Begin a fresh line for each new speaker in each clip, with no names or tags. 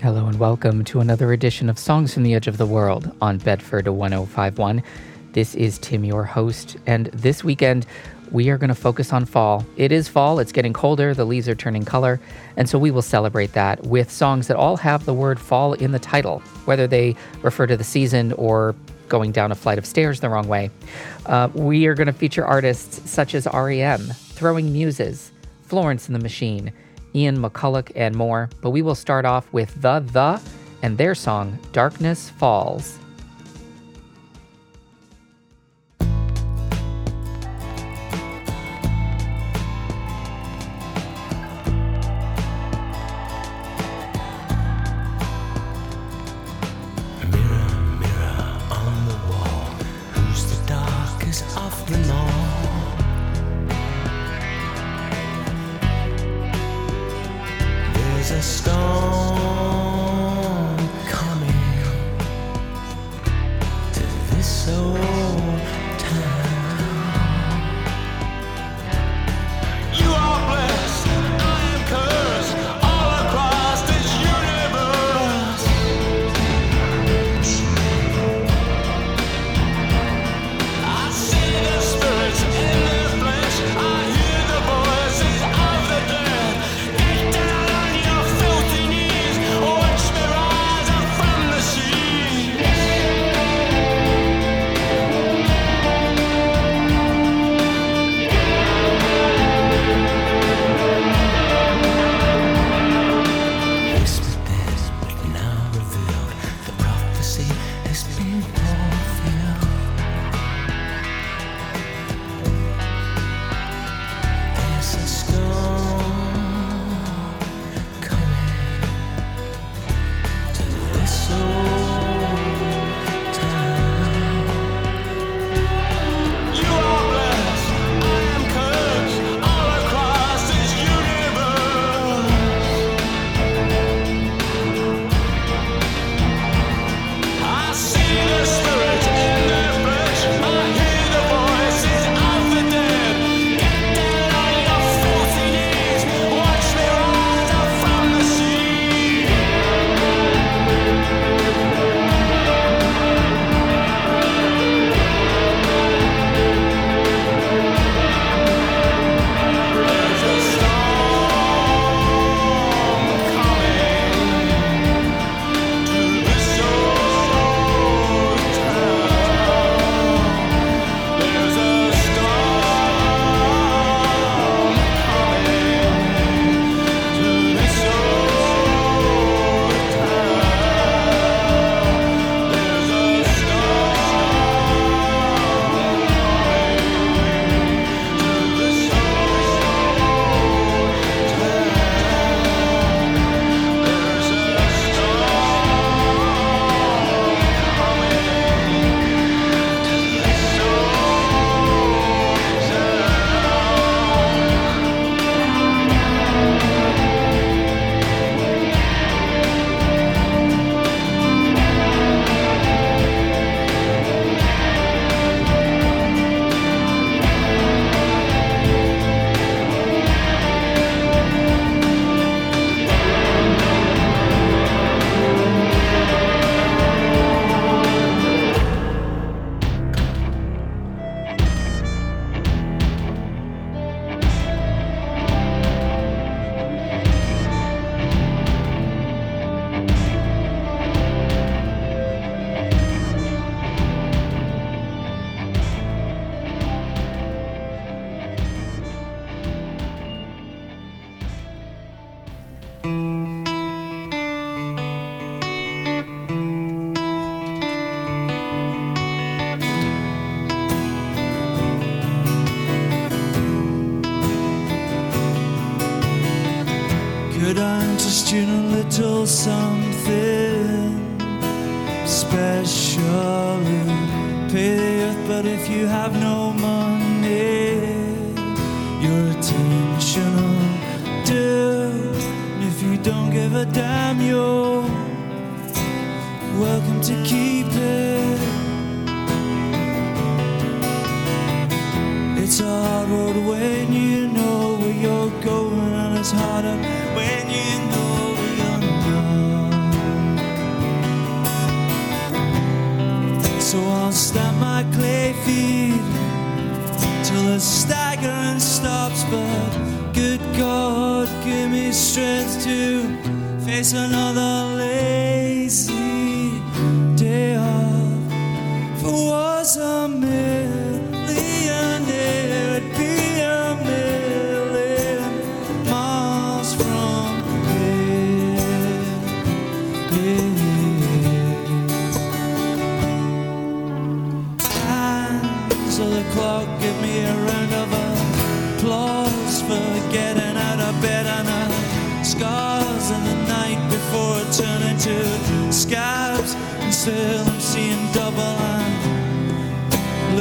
Hello and welcome to another edition of Songs from the Edge of the World on Bedford 1051. This is Tim, your host, and this weekend we are going to focus on fall. It is fall, it's getting colder, the leaves are turning color, and so we will celebrate that with songs that all have the word fall in the title, whether they refer to the season or going down a flight of stairs the wrong way. Uh, we are going to feature artists such as REM, Throwing Muses, Florence and the Machine, Ian McCulloch, and more. But we will start off with The The and their song Darkness Falls.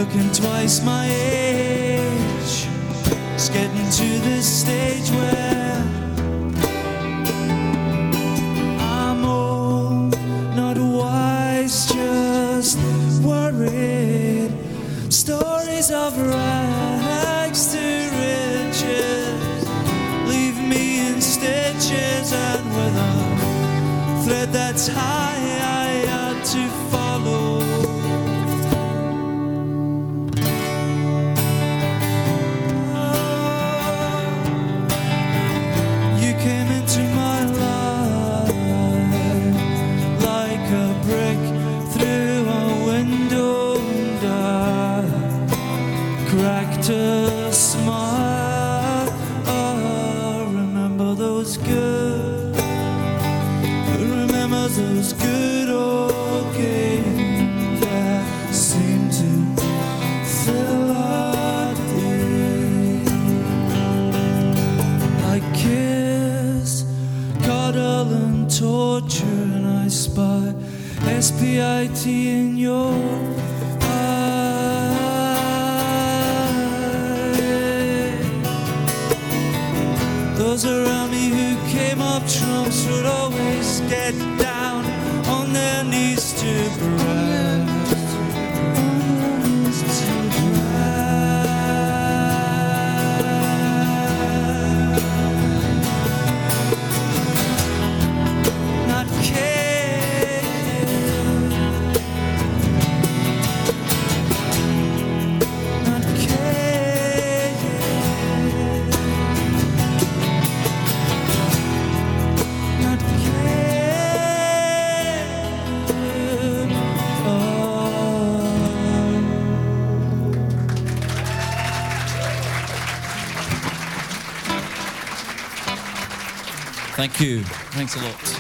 looking twice my age. It's getting to the stage where. Thank you. Thanks a lot.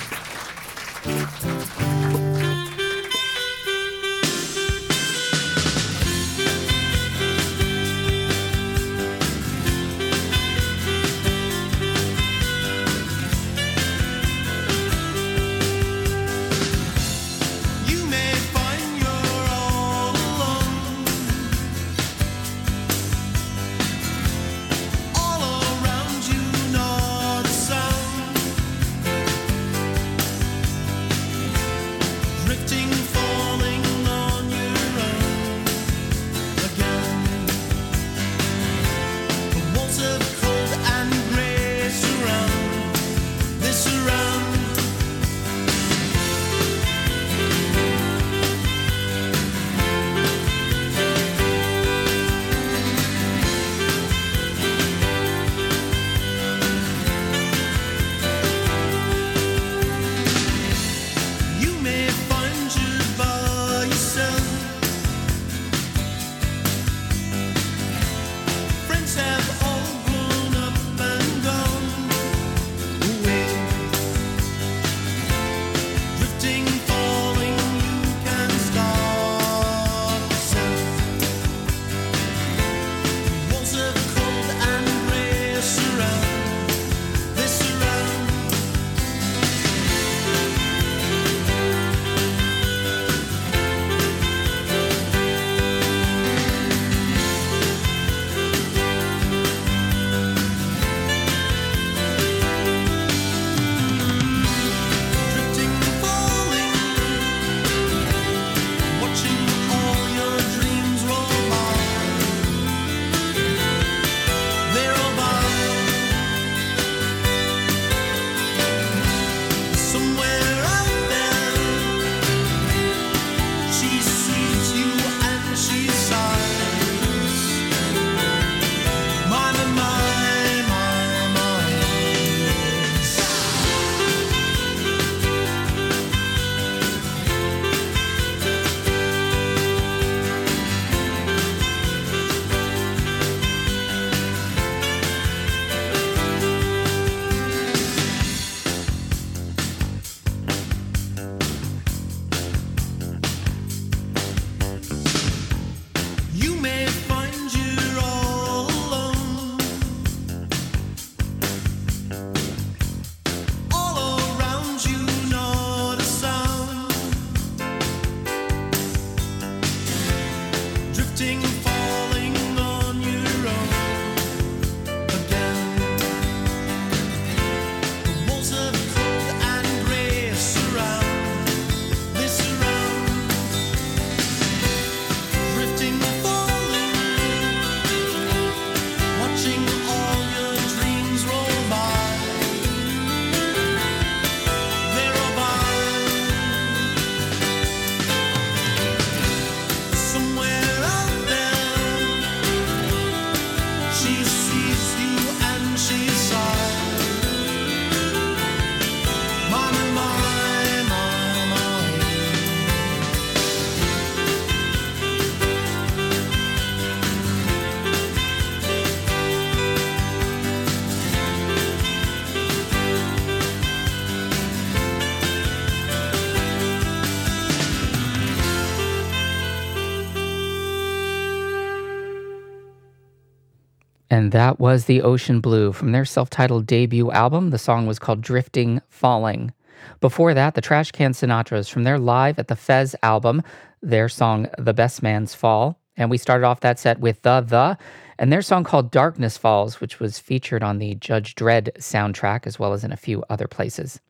And that was the Ocean Blue from their self titled debut album. The song was called Drifting Falling. Before that, the Trashcan Sinatras from their Live at the Fez album, their song The Best Man's Fall. And we started off that set with The The and their song called Darkness Falls, which was featured on the Judge Dredd soundtrack as well as in a few other places.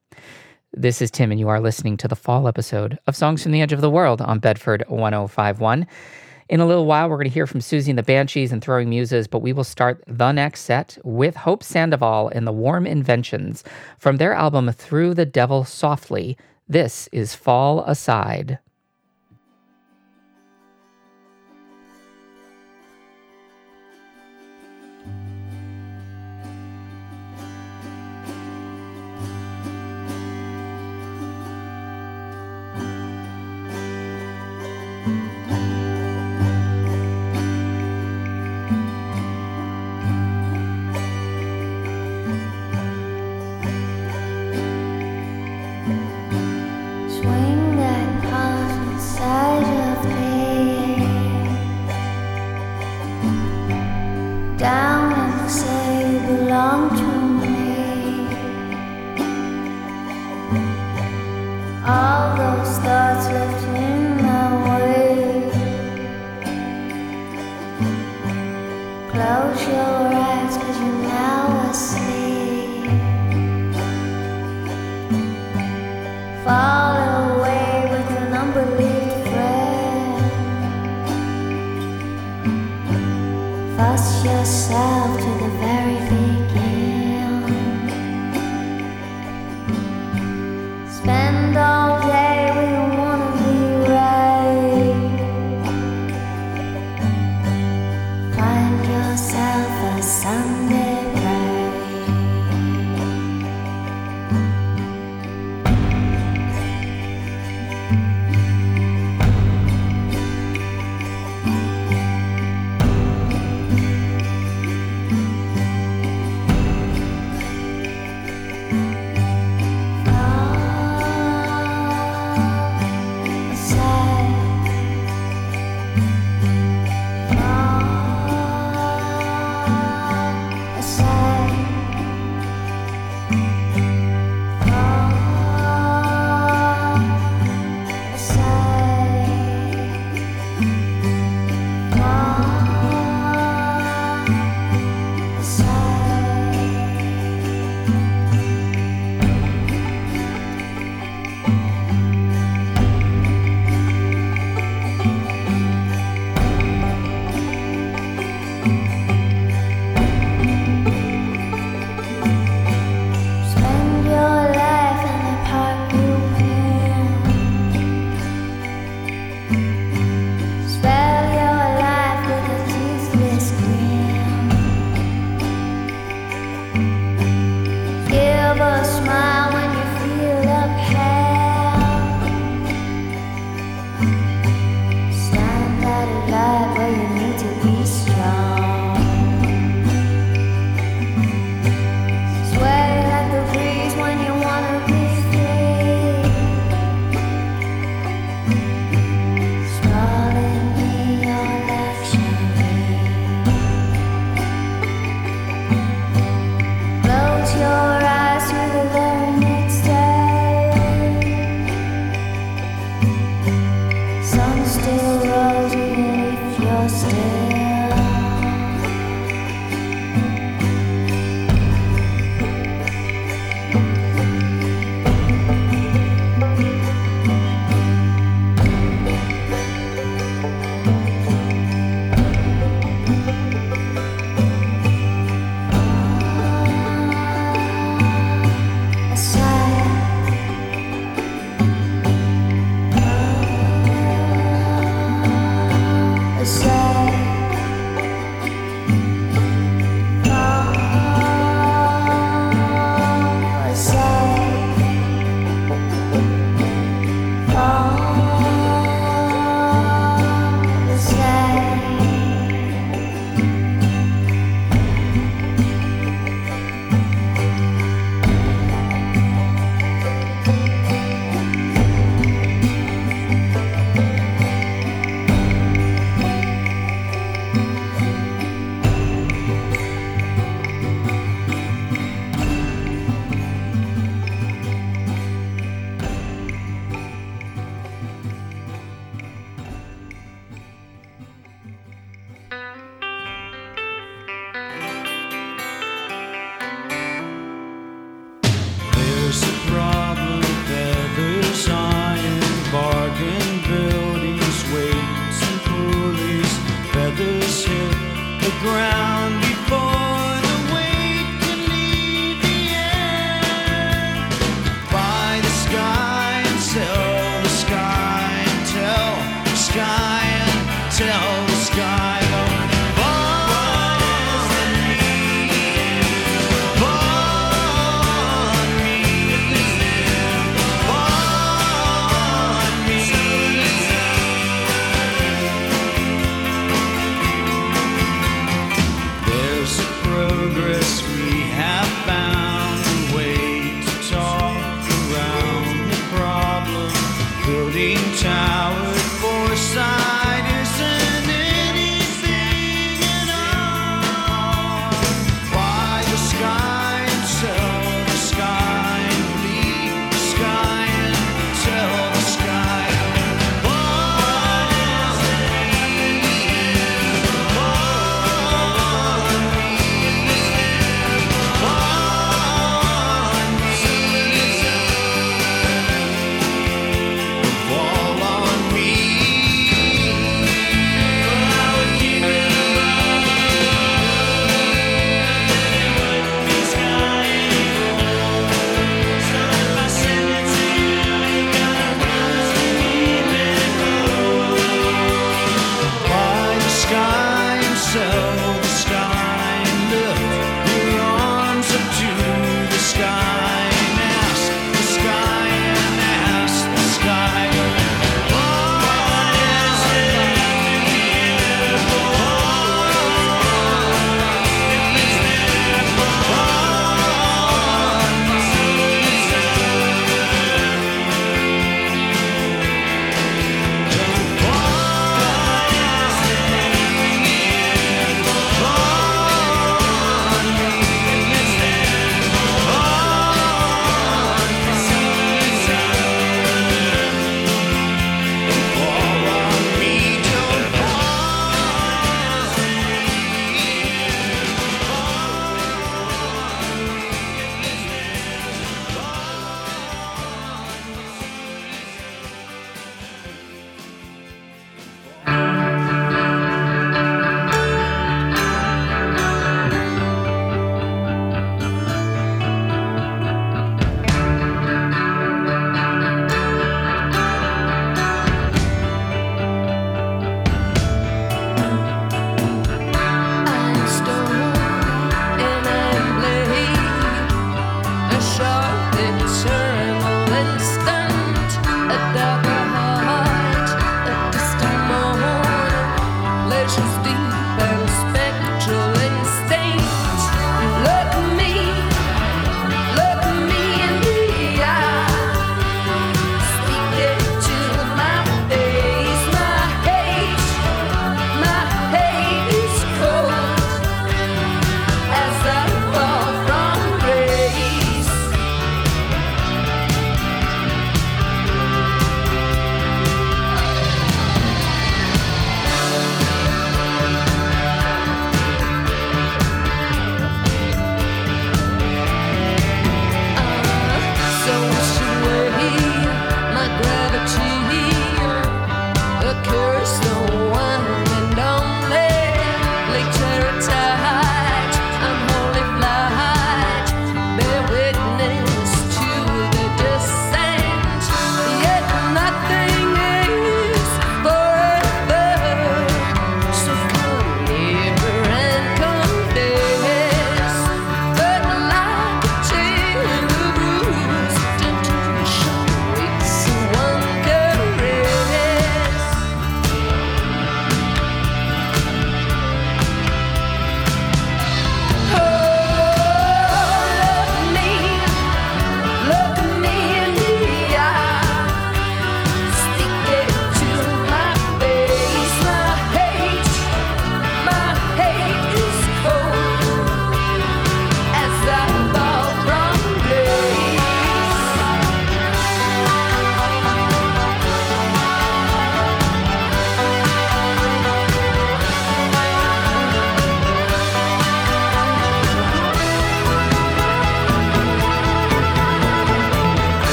This is Tim, and you are listening to the fall episode of Songs from the Edge of the World on Bedford 1051. In a little while, we're going to hear from Siouxsie and the Banshees and Throwing Muses, but we will start the next set with Hope Sandoval and the Warm Inventions from their album Through the Devil Softly. This is Fall Aside.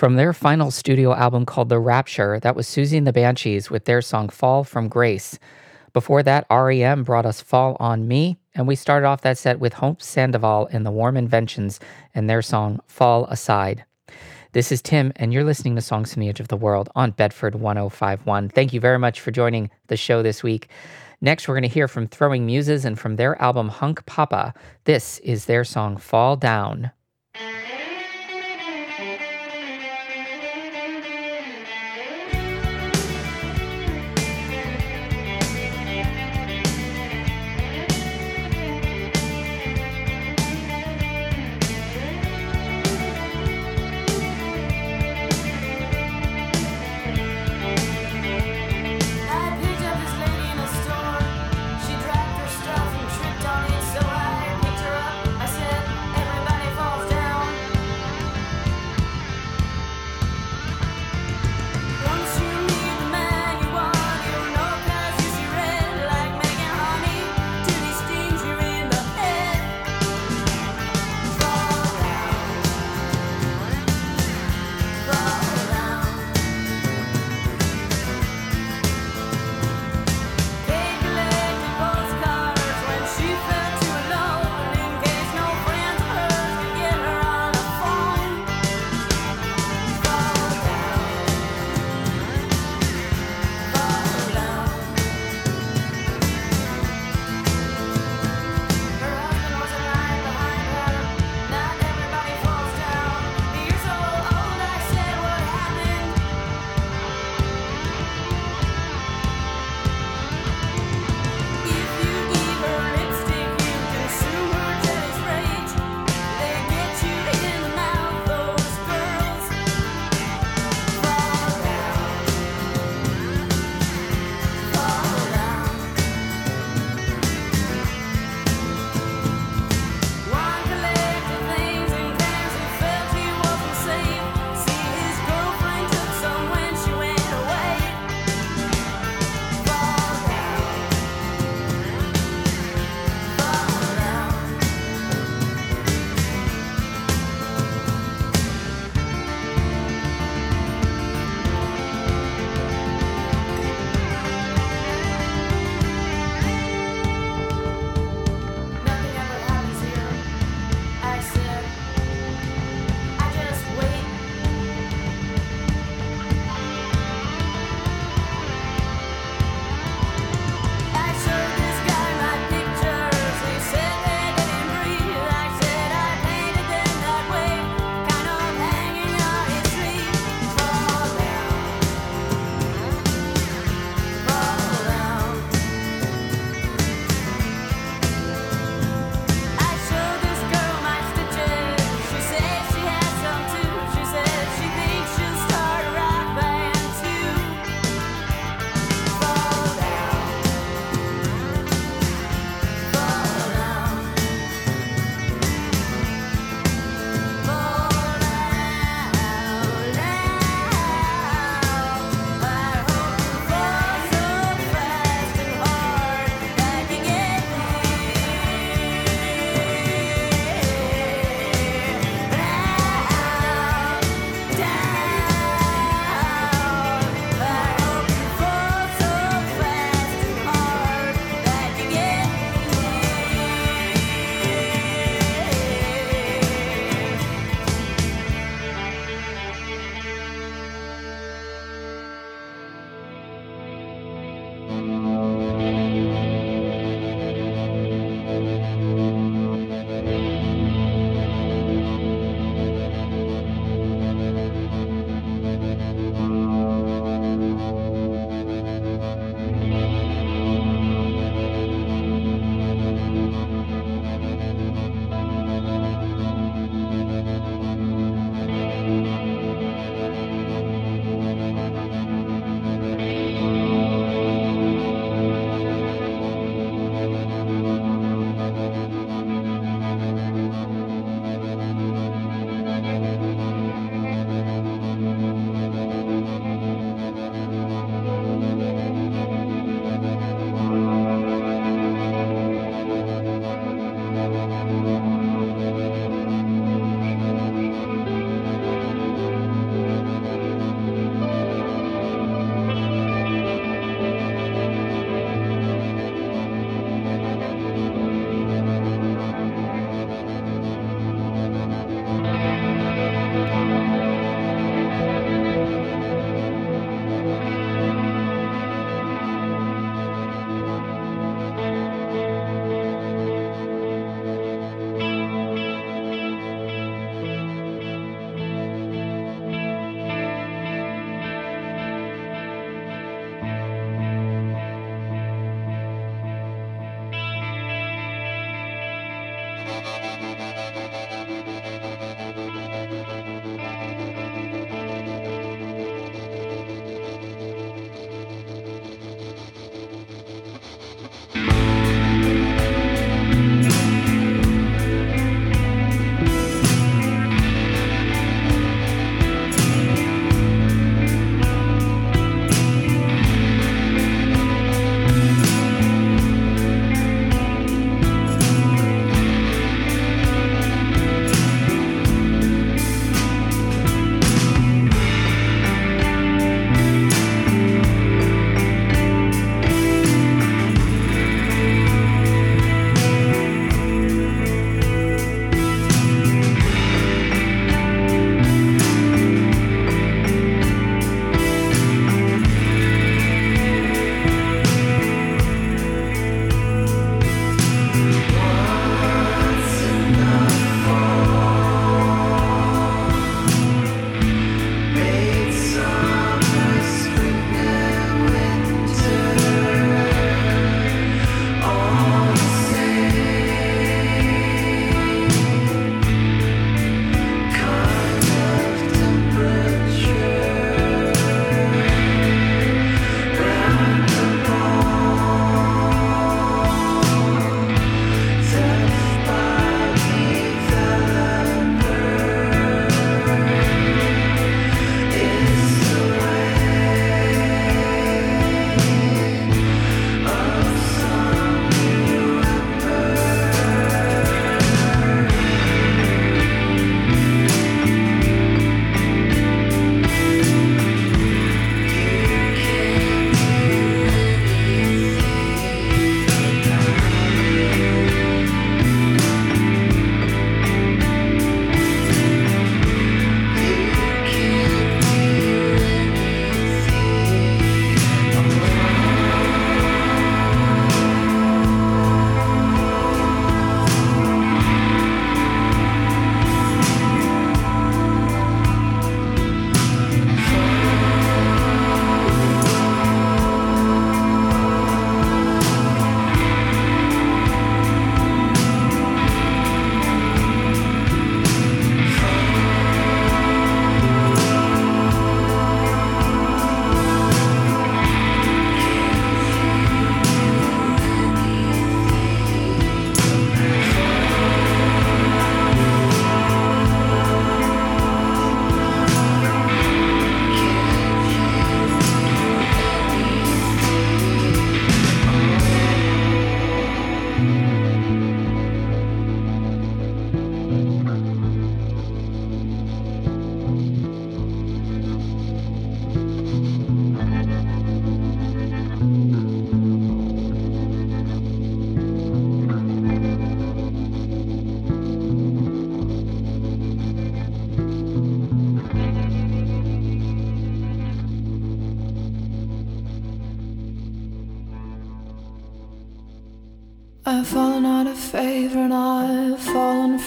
From their final studio album called The Rapture, that was Siouxsie and the Banshees with their song Fall from Grace. Before that, REM brought us Fall on Me, and we started off that set with Hope Sandoval and the Warm Inventions and their song Fall Aside. This is Tim, and you're listening to Songs from the Edge of the World on Bedford 1051. Thank you very much for joining the show this week. Next, we're going to hear from Throwing Muses and from their album Hunk Papa. This is their song Fall Down.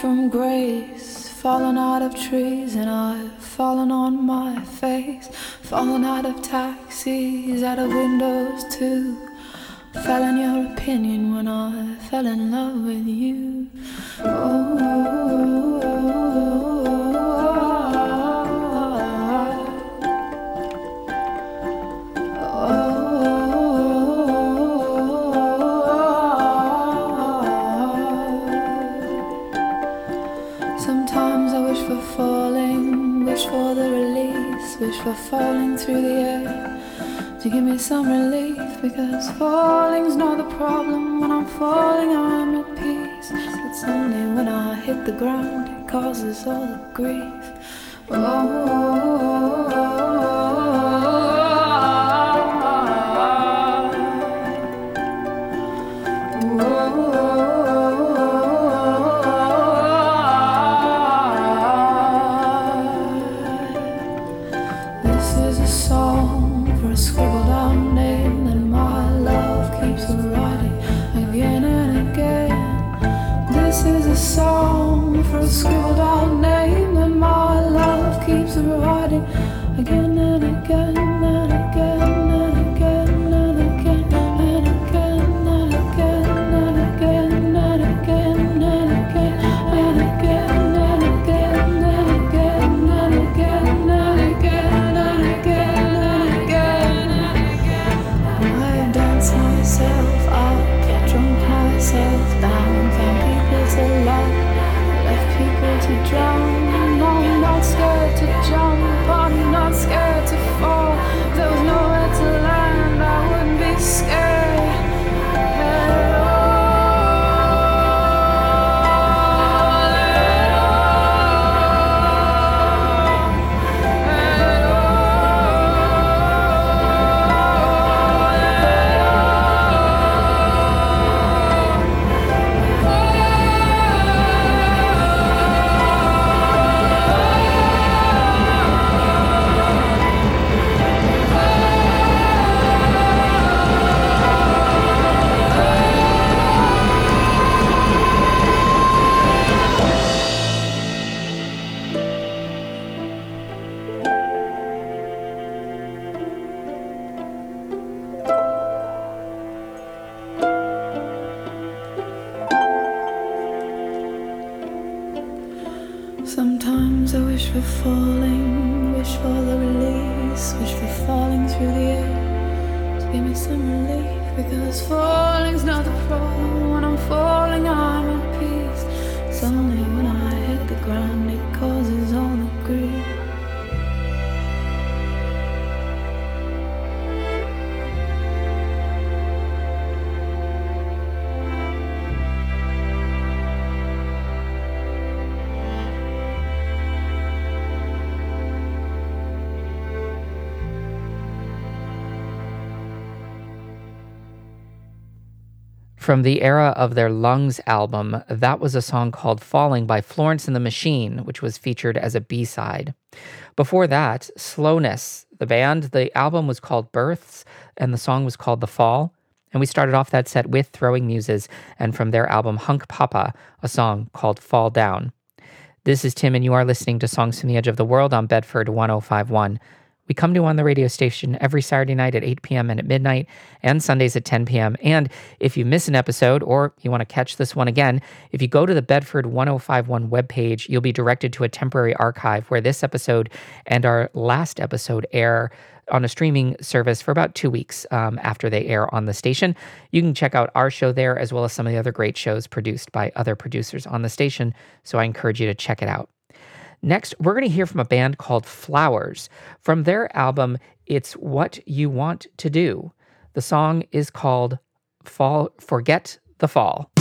From grace. Fallen out of trees and I've fallen on my face. Fallen out of taxis, out of windows too. Fell in your opinion when I fell in love with you. Sometimes to give me some relief. Because falling's not the problem. When I'm falling, I'm at peace. It's only when I hit the ground it causes all the grief. This
From the era of their Lungs album, that was a song called Falling by Florence and the Machine, which was featured as a B side. Before that, Slowness, the band, the album was called Births, and the song was called The Fall. And we started off that set with Throwing Muses, and from their album Hunkpapa, a song called Fall Down. This is Tim, and you are listening to Songs from the Edge of the World on Bedford 1051. We come to on the radio station every Saturday night at 8 p.m. and at midnight, and Sundays at 10 p.m. And if you miss an episode or you want to catch this one again, if you go to the Bedford 1051 webpage, you'll be directed to a temporary archive where this episode and our last episode air on a streaming service for about two weeks um, after they air on the station. You can check out our show there as well as some of the other great shows produced by other producers on the station. So I encourage you to check it out. Next, we're going to hear from a band called Flowers. From their album, It's What You Want to Do. The song is called Fall Forget the Fall.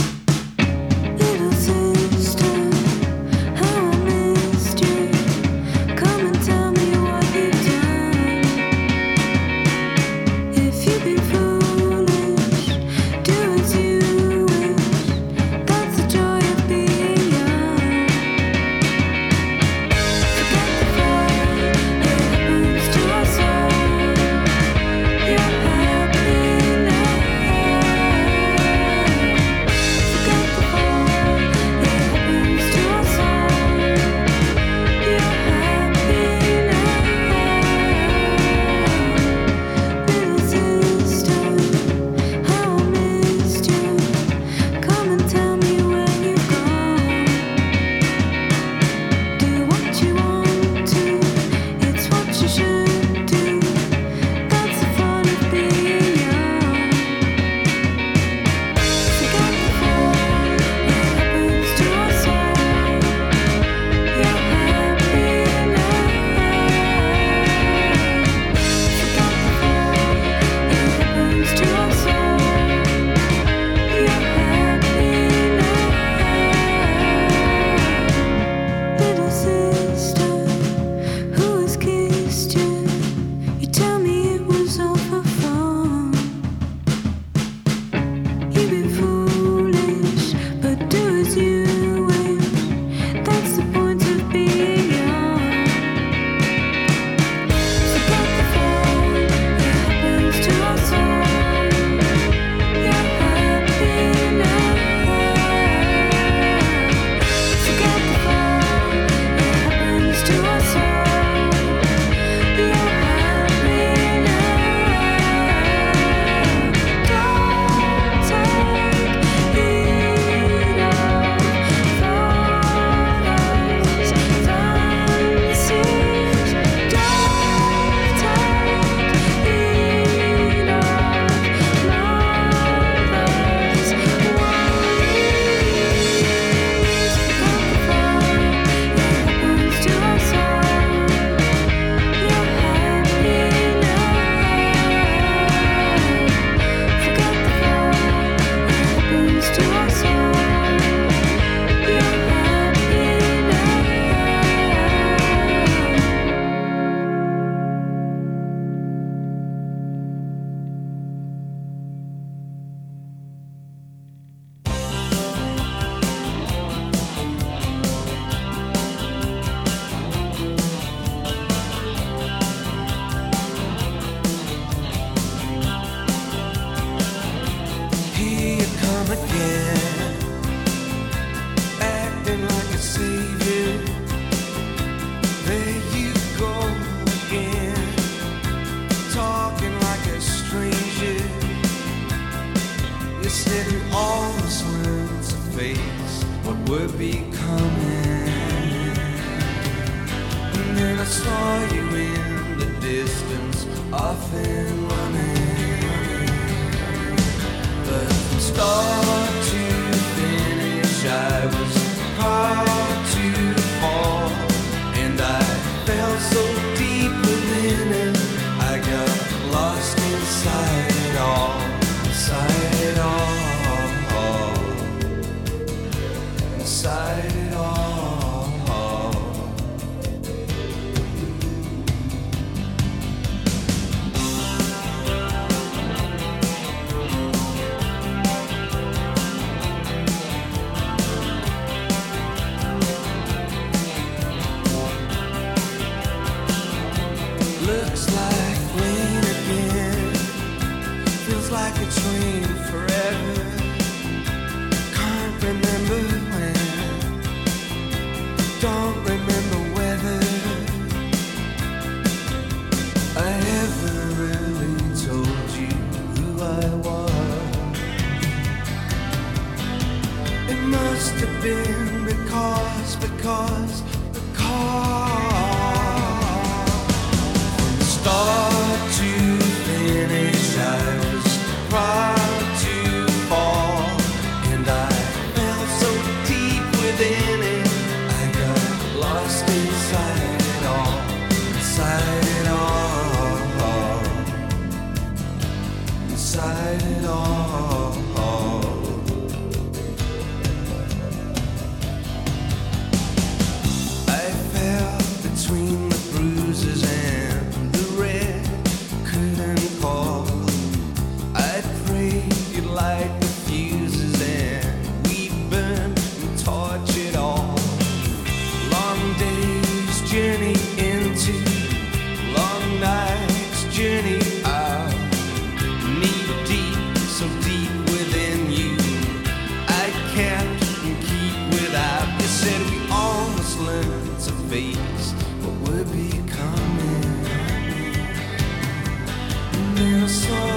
What
we're becoming. And then I saw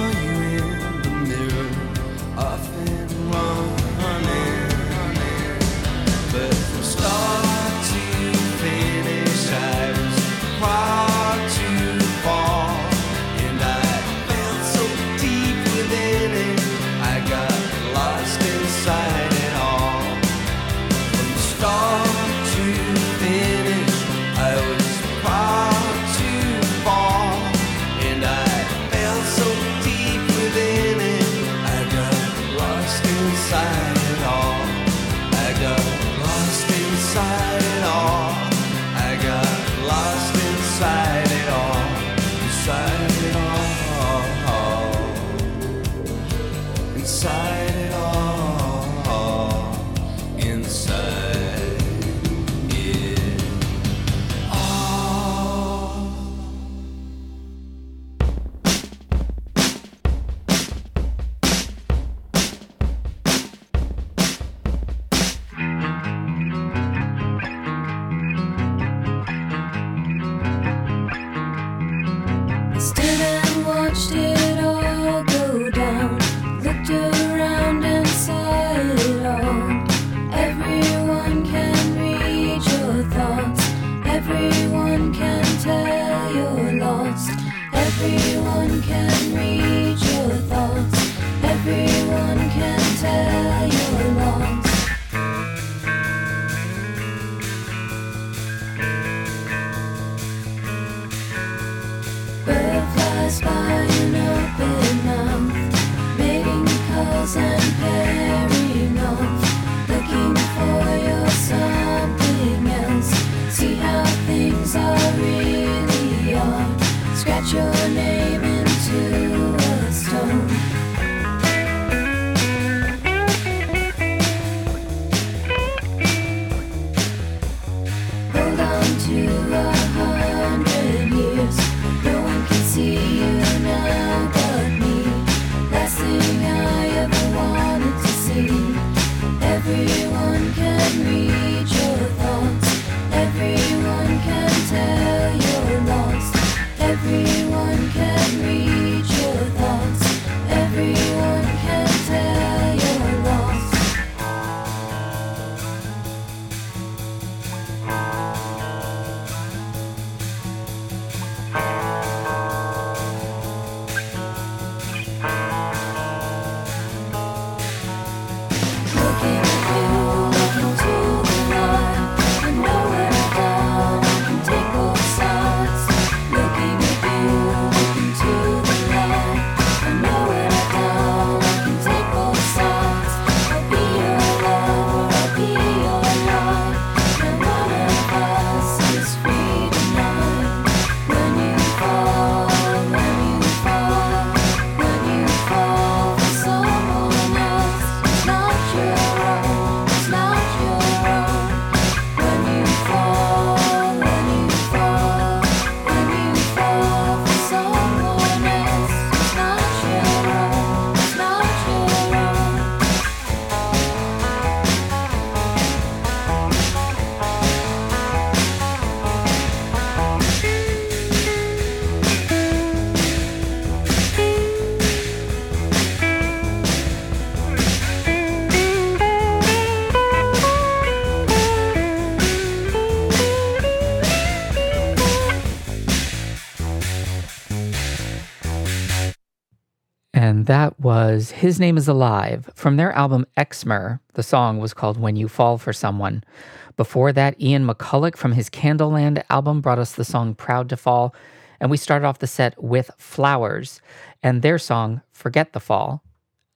was
His Name is Alive from their album Xmmer. The song was called When You Fall for Someone. Before that, Ian McCulloch from his Candleland album brought us the song Proud to Fall. And we started off the set with Flowers and their song Forget the Fall.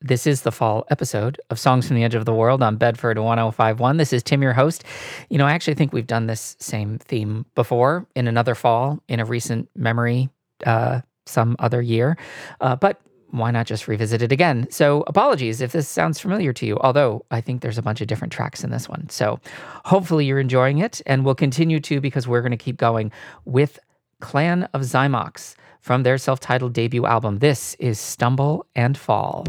This is the fall episode of Songs from the Edge of the World on Bedford 1051. This is Tim, your host. You know, I actually think we've done this same theme before in another fall in a recent memory, uh, some other year. Uh, but why not just revisit it again? So, apologies if this sounds familiar to you, although I think there's a bunch of different tracks in this one. So, hopefully, you're enjoying it, and we'll continue to because we're going to keep going with Clan of Xymox from their self titled debut album. This is Stumble and Fall.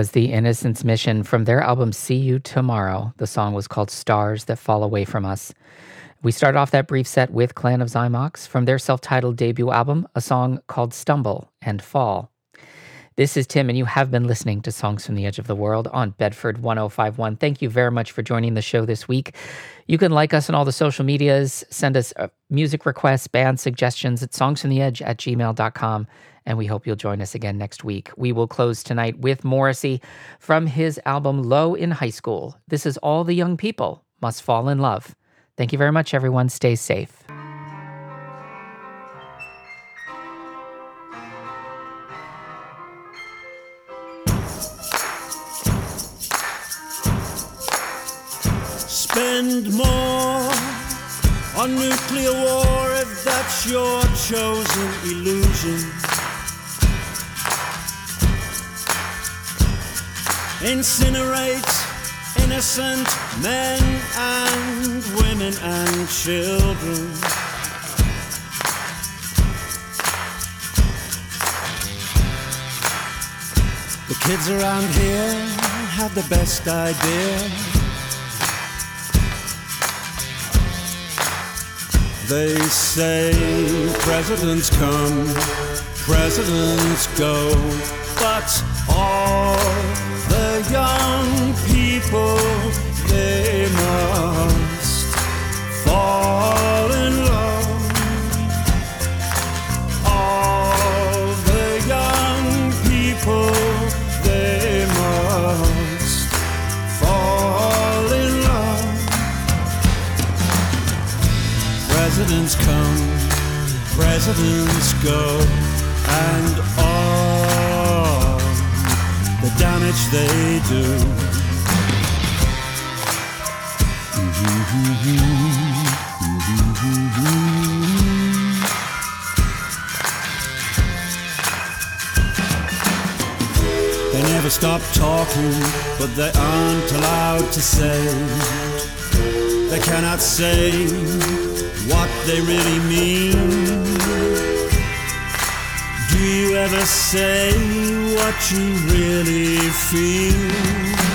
Was the Innocence Mission from their album See You Tomorrow. The song was called Stars That Fall Away From Us. We started off that brief set with Clan of Xymox from their self titled debut album, a song called Stumble and Fall. This is Tim, and you have been listening to Songs from the Edge of the World on Bedford 1051. Thank you very much for joining the show this week. You can like us on all the social medias, send us uh, music requests, band suggestions at songsfromtheedge at gmail.com, and we hope you'll join us again next week. We will close tonight with Morrissey from his album Low in High School. This is All the Young People Must Fall in Love. Thank you very much, everyone. Stay safe.
Illusion. Incinerate innocent men and women and children. The kids around here have the best idea. They say presidents come, presidents go, but all the young people they must fall go, and all the damage they do. They never stop talking, but they aren't allowed to say. They cannot say what they really mean. Do you ever say what you really feel?